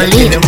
Molina.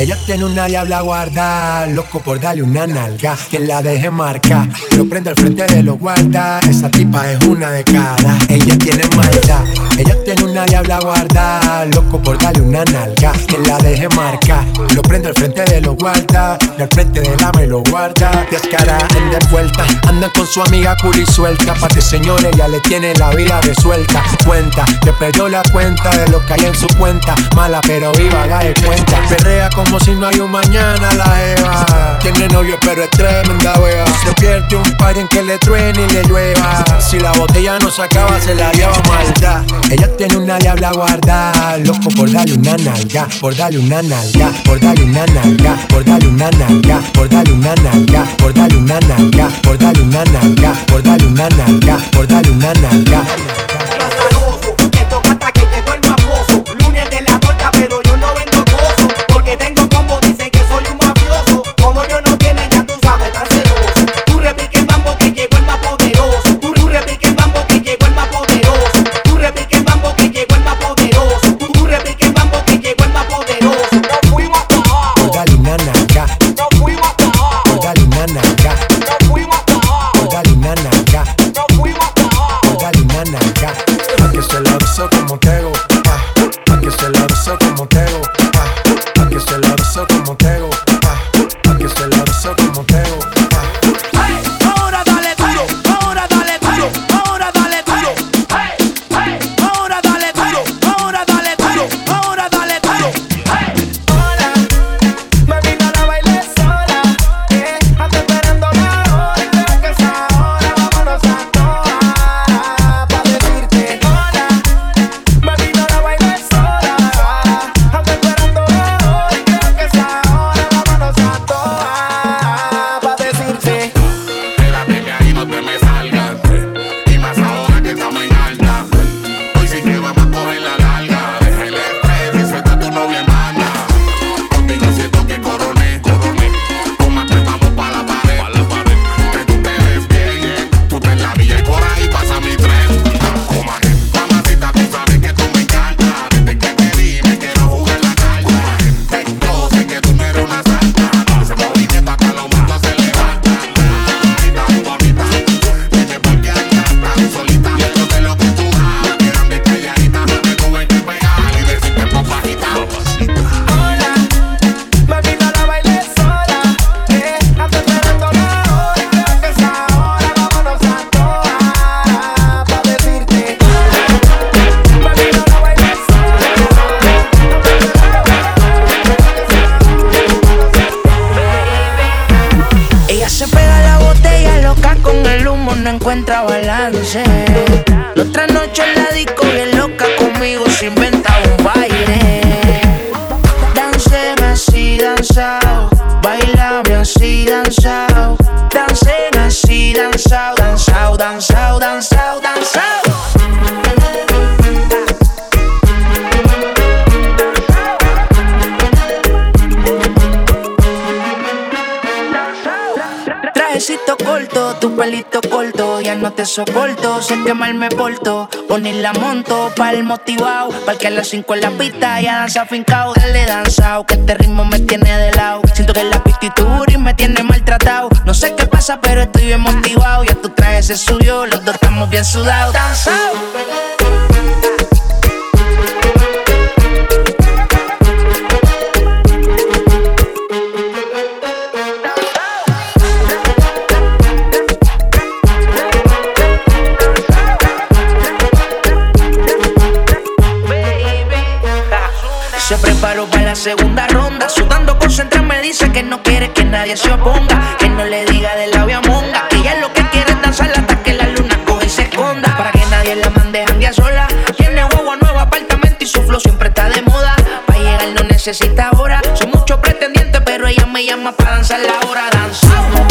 Ella tiene una diabla guarda, loco por darle una nalga, que la deje marca. Lo prende al frente de los guarda, esa tipa es una de cada. Ella tiene maldad, ella tiene una diabla guarda, loco por darle una nalga, que la deje marca. Lo prende al frente de los guarda, y al frente de la me lo guarda. Descara, anda de vuelta, anda con su amiga curi suelta. Pate señores, ella le tiene la vida resuelta. Cuenta, que perdió la cuenta de lo que hay en su cuenta. Mala pero viva, da de cuenta. Perrea como si no hay un mañana la Eva. Tiene novio pero es tremenda wea. Se pierde un par en que le truene y le llueva. Si la botella no se acaba, se la lleva maldad. Ella tiene una diabla guarda, loco por darle una nalga, por darle una nalga, por darle una nalga, por darle una nalga, por darle una nalga, por darle una nalga, por darle una nalga, por darle una nalga, por darle una nalga. Soporto, sé que mal me porto. Poner la monto pa' el motivado, para que a las 5 en la pista ya danza fincao. Dale danzao, que este ritmo me tiene de lado. Siento que la y me tiene maltratado. No sé qué pasa, pero estoy bien motivado. Ya tú traes el suyo, los dos estamos bien sudados. Danzao. Segunda ronda. Sudando concentrado me dice que no quiere que nadie se oponga. Que no le diga de la a monga. Que ella lo que quiere es danzar hasta que la luna coge y se esconda. Para que nadie la mande a sola. Tiene huevo nuevo apartamento y su flow siempre está de moda. Para llegar no necesita hora. Soy mucho pretendiente, pero ella me llama para danzar la hora. Danza.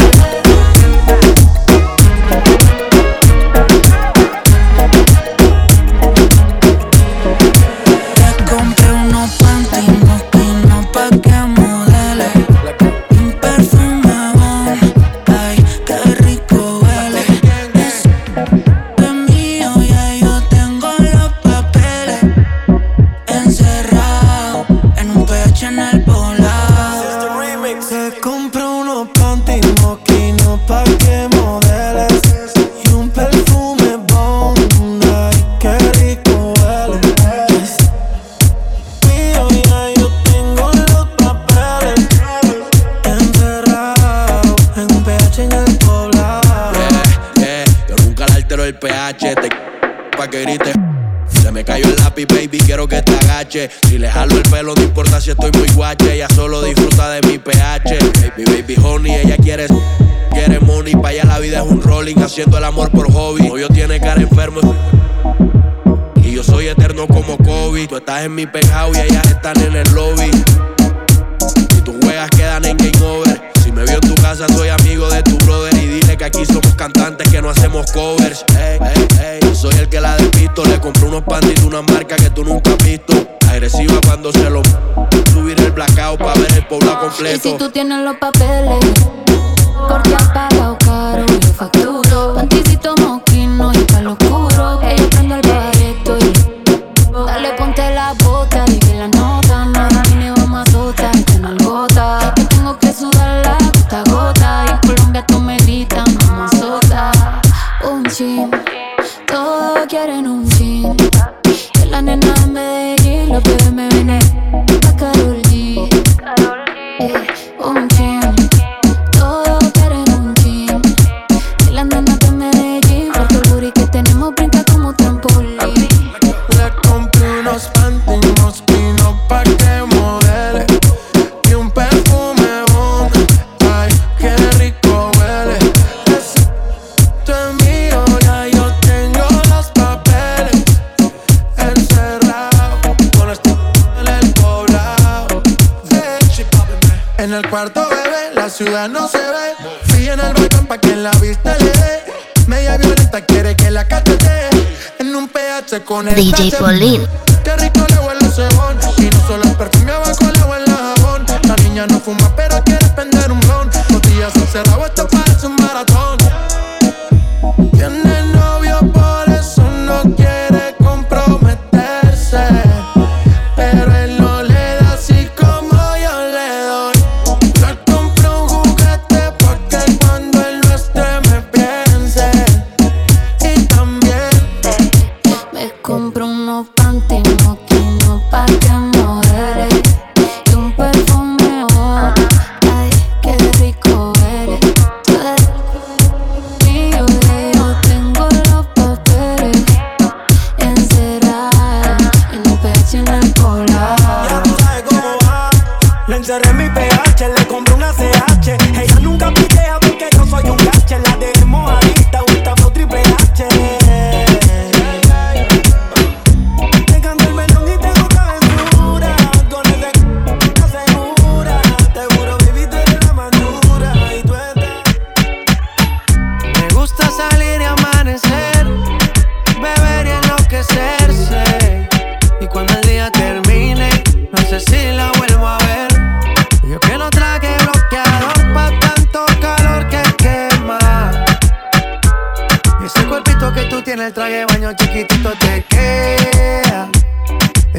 Haciendo el amor por hobby. yo tiene cara enfermo. Y yo soy eterno como Kobe. Tú estás en mi penthouse y ellas están en el lobby. Si tus juegas quedan en game over. Si me vio en tu casa, soy amigo de tu brother. Y dile que aquí somos cantantes que no hacemos covers. Yo soy el que la despisto. Le compré unos de una marca que tú nunca has visto. Agresiva cuando se lo subir el blackout para ver el pueblo completo. Y si tú tienes los papeles porque has pagado caro, facturo. DJ Pauline. Qué rico le huele el cebón. Y no solo el perfume abajo le huele el jabón. La niña no fuma, pero quiere prender un blon. Los días encerrados, esto parece un maratón. sola. Ya tú sabes cómo va. La encerré en mi pedazo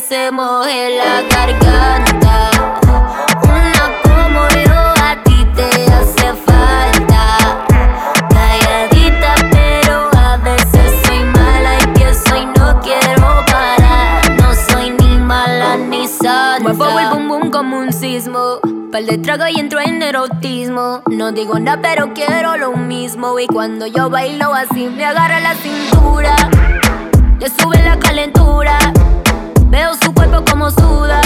se moje la garganta. Una como yo a ti te hace falta. Calladita, pero a veces soy mala y pienso y no quiero parar. No soy ni mala ni santa. Muevo el bum bum como un sismo. Pal de trago y entro en erotismo. No digo nada, pero quiero lo mismo. Y cuando yo bailo así, me agarra la cintura. Le sube la calentura. Veo su cuerpo como suda.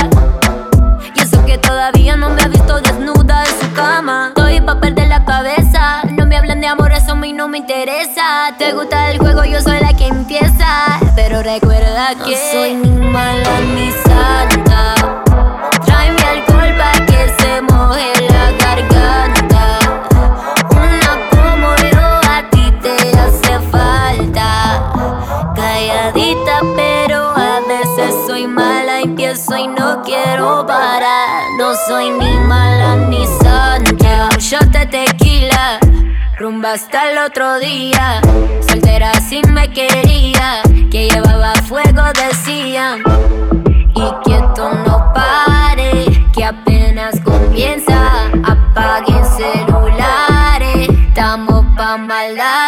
Y eso que todavía no me ha visto desnuda en su cama. Estoy pa' perder la cabeza. No me hablan de amor, eso a mí no me interesa. Te gusta el juego, yo soy la que empieza. Pero recuerda que no soy ni mala ni santa. Empiezo y no quiero parar. No soy ni mala ni santa. Un shot de tequila. Rumba hasta el otro día. Soltera si me quería. Que llevaba fuego, decían. Y que esto no pare. Que apenas comienza. Apaguen celulares. Estamos pa' maldades.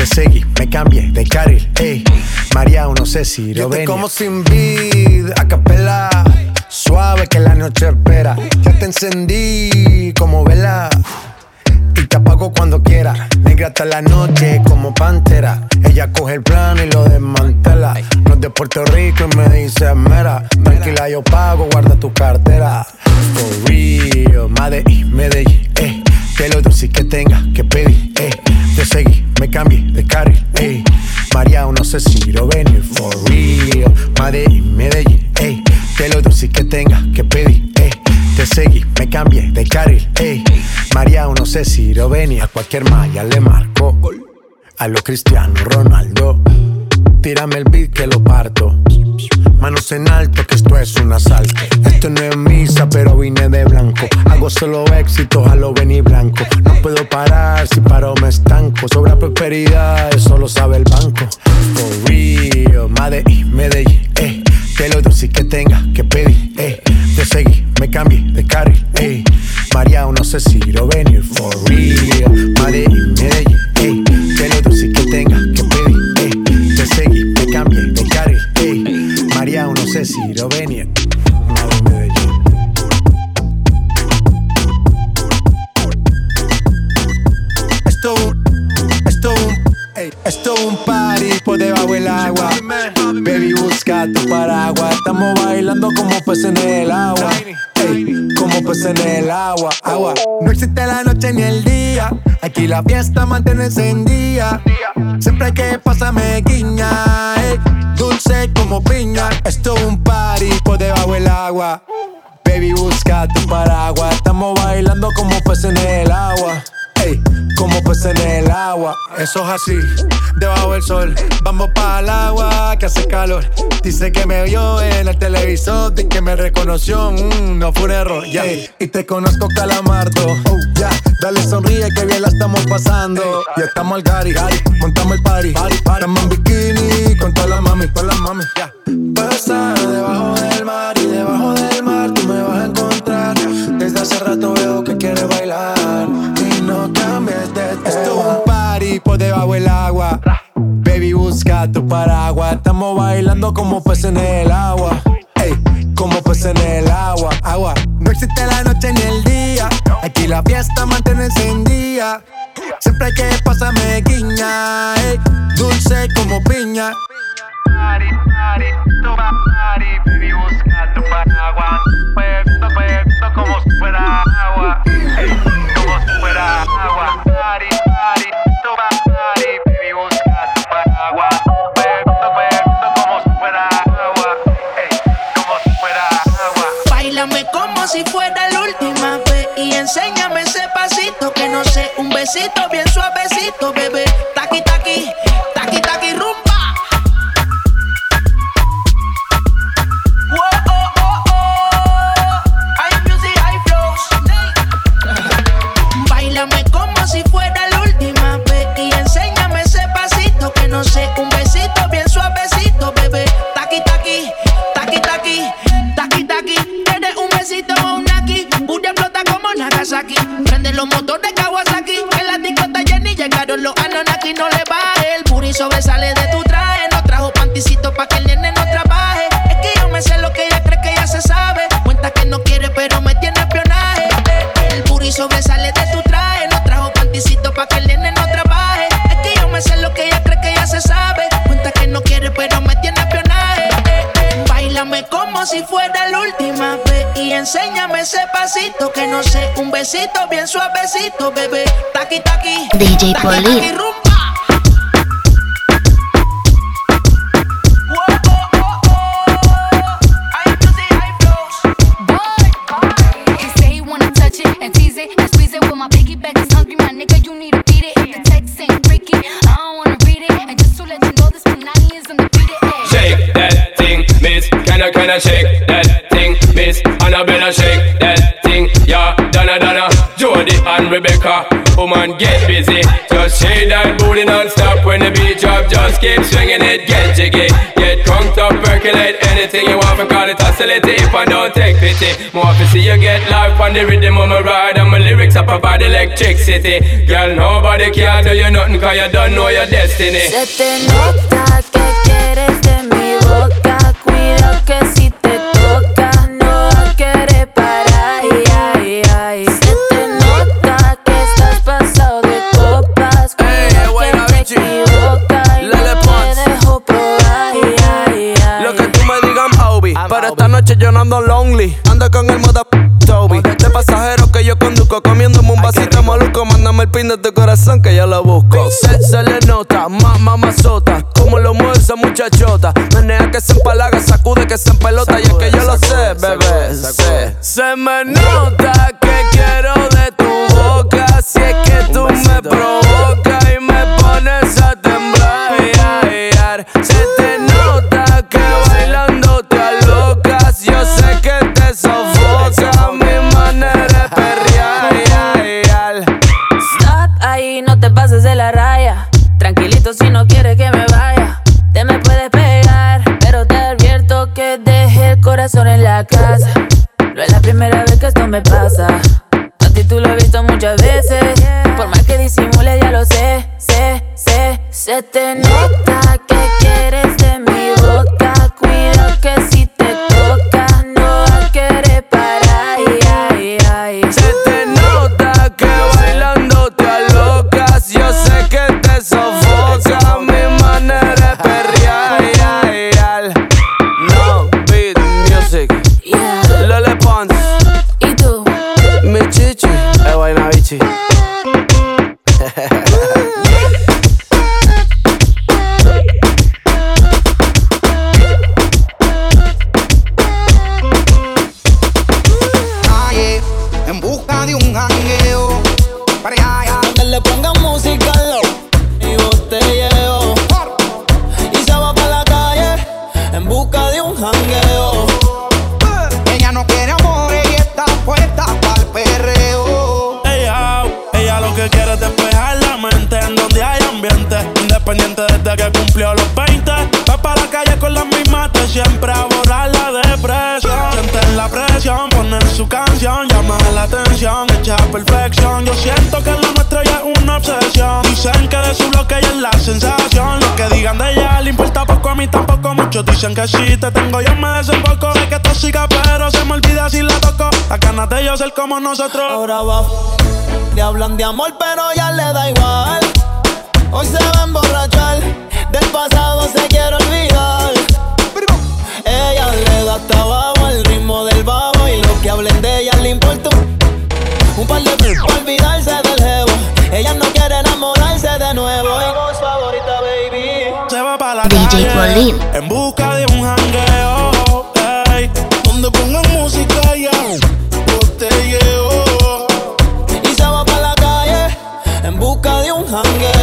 Te seguí, me cambié de carril, eh. María, no sé si lo venir. como sin vid, a capela. Suave que la noche espera. Ya te encendí como vela y te apago cuando quiera. Negra hasta la noche como pantera. Ella coge el plano y lo desmantela. No es de Puerto Rico y me dice mera. Tranquila, yo pago, guarda tu cartera. For real, Medellín, Medellín, eh. Que lo dulce que tenga que pedir, eh. Te seguí, me cambié de carril, eh. María, no sé si lo venir. For real, Medellín, Medellín, eh. Que lo dulce que tenga que pedir, eh. Te seguí, me cambié de carril, ey. María, no sé si lo. A cualquier malla le marco. A lo Cristiano Ronaldo. Tírame el beat que lo parto. Manos en alto, que esto es un asalto. Esto no es misa, pero vine de blanco. Hago solo éxitos a lo venir blanco. No puedo parar, si paro me estanco. Sobra prosperidad, eso lo sabe el banco. For real, Medellín, Medellín, eh. Que lo dulce que tenga que pedir, eh. Te seguí, me cambié de carril, eh. María, no sé si lo venir, for real. Medellín, Medellín, eh. Que lo dulce que María, no sé si lo venir. Medellín. Esto esto esto un party por debajo del agua. Baby, busca tu paraguas. Estamos bailando como peces en el agua. Como peces en el agua, agua. No existe la noche ni el día. Aquí la fiesta mantiene encendida. Siempre que pasa me guiña. ey, dulce como piña. Esto un party por debajo del agua. Baby, busca tu paraguas. Estamos bailando como peces en el agua. Ey, como peces en el agua. Eso es así, debajo del sol. Vamos para el agua que hace calor. Dice que me vio en el televisor y que me reconoció. Mm, no fue un error, ya. Y te conozco, calamardo. Oh, ya, dale sonríe que bien la estamos pasando. Ya estamos al gari, montamos el party. Estamos en bikini con todas las mami, con las mami. Ya. Pasa debajo del mar y debajo del mar tú me vas a encontrar. Desde hace rato veo que quieres bailar por debajo del agua. Baby, busca tu paraguas. Estamos bailando como peces en el agua. Ey, como peces en el agua, agua. No existe la noche ni el día. Aquí la fiesta mantiene encendida. Siempre que pasa me guiña. ey, dulce como piña. party, party, toma party, baby busca tu paraguas, puesto, puesto como si fuera agua, ey, como si fuera agua, party, besito bien Anonaki, no le baje. El booty sobresale de tu traje, no trajo panticito pa' que el nene no trabaje. Es que yo me sé lo que ella cree que ya se sabe. Cuenta que no quiere, pero me tiene espionaje. El booty sobresale de tu traje, no trajo panticito pa' que el nene no trabaje. Es que yo me sé lo que ella cree que ya se sabe. Cuenta que no quiere, pero me tiene espionaje. Bailame como si fuera la última vez y enséñame ese pasito que no sé, un besito bien suavecito, bebé. Taqui taqui. DJ taqui, taqui, Shake that thing, miss. Can I, can I shake that thing, miss? Annabella, shake that thing, yeah. Donna, Donna, Jody and Rebecca. Woman, get busy. Just shake that booty non-stop when the beat drop. Just keep swinging it, get jiggy. It if I don't take pity. More to see you get live on the rhythm of my ride. And my lyrics up about electricity. Girl, nobody can do you nothing cause you don't know your destiny. Se te nota que quieres de mi boca. Que yo no ando lonely. Ando con el moda Toby. De pasajero que yo conduzco. Comiéndome un vasito maluco. Mándame el pin de tu corazón que yo lo busco. Se, se le nota, mamá mazota. Como lo mueve esa muchachota. Menea que se empalaga, sacude que se empelota. y es que yo lo sé, bebé. sé. Se me nota que quiero de tu boca. Si es que tú me provocas de la raya. Tranquilito si no quieres que me vaya. Te me puedes pegar, pero te advierto que dejé el corazón en la casa. No es la primera vez que esto me pasa. A ti tú lo has visto muchas veces. Por más que disimule, ya lo sé, sé, sé. Se te nota que quieres Muchos dicen que si te tengo yo me desemboco. Sé que es tóxica, pero se me olvida si la toco. Las ganas de ellos ser como nosotros. Ahora va. Le hablan de amor, pero ya le da igual. Hoy se va a emborrachar. Del pasado se quiere olvidar. Ella le da hasta abajo el ritmo del babo. Y lo que hablen de ella le importa un- par de para olvidarse del jevo. Ella no quiere enamorarse de nuevo. Su favorita, baby. DJ calle, En busca de un jangueo, ey, donde pongan música y botelleo. Y se va para la calle en busca de un jangueo.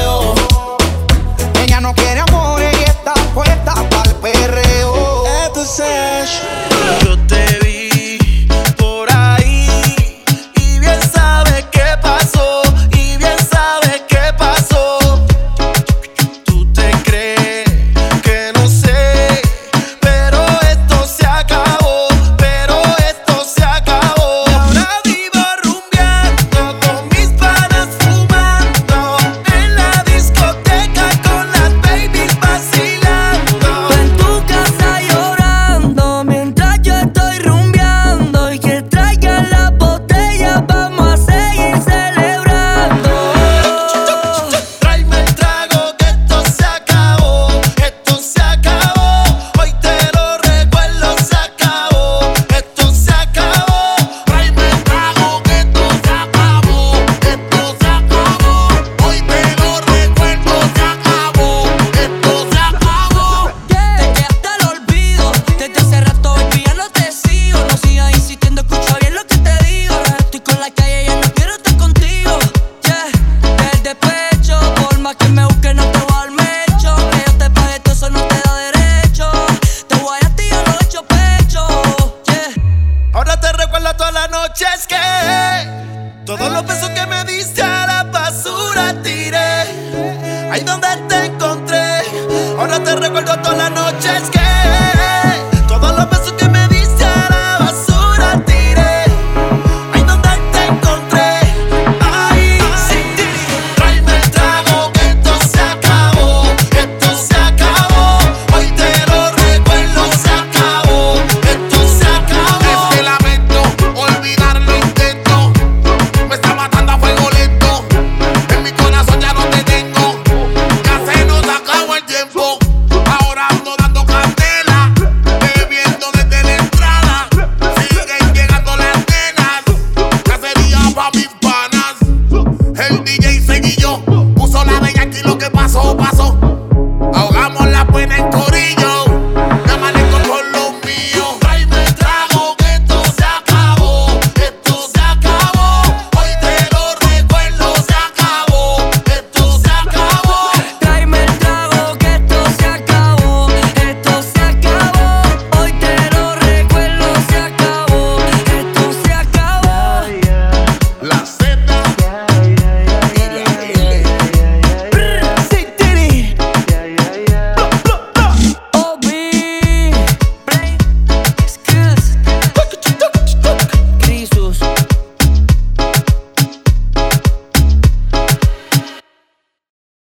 Ahí donde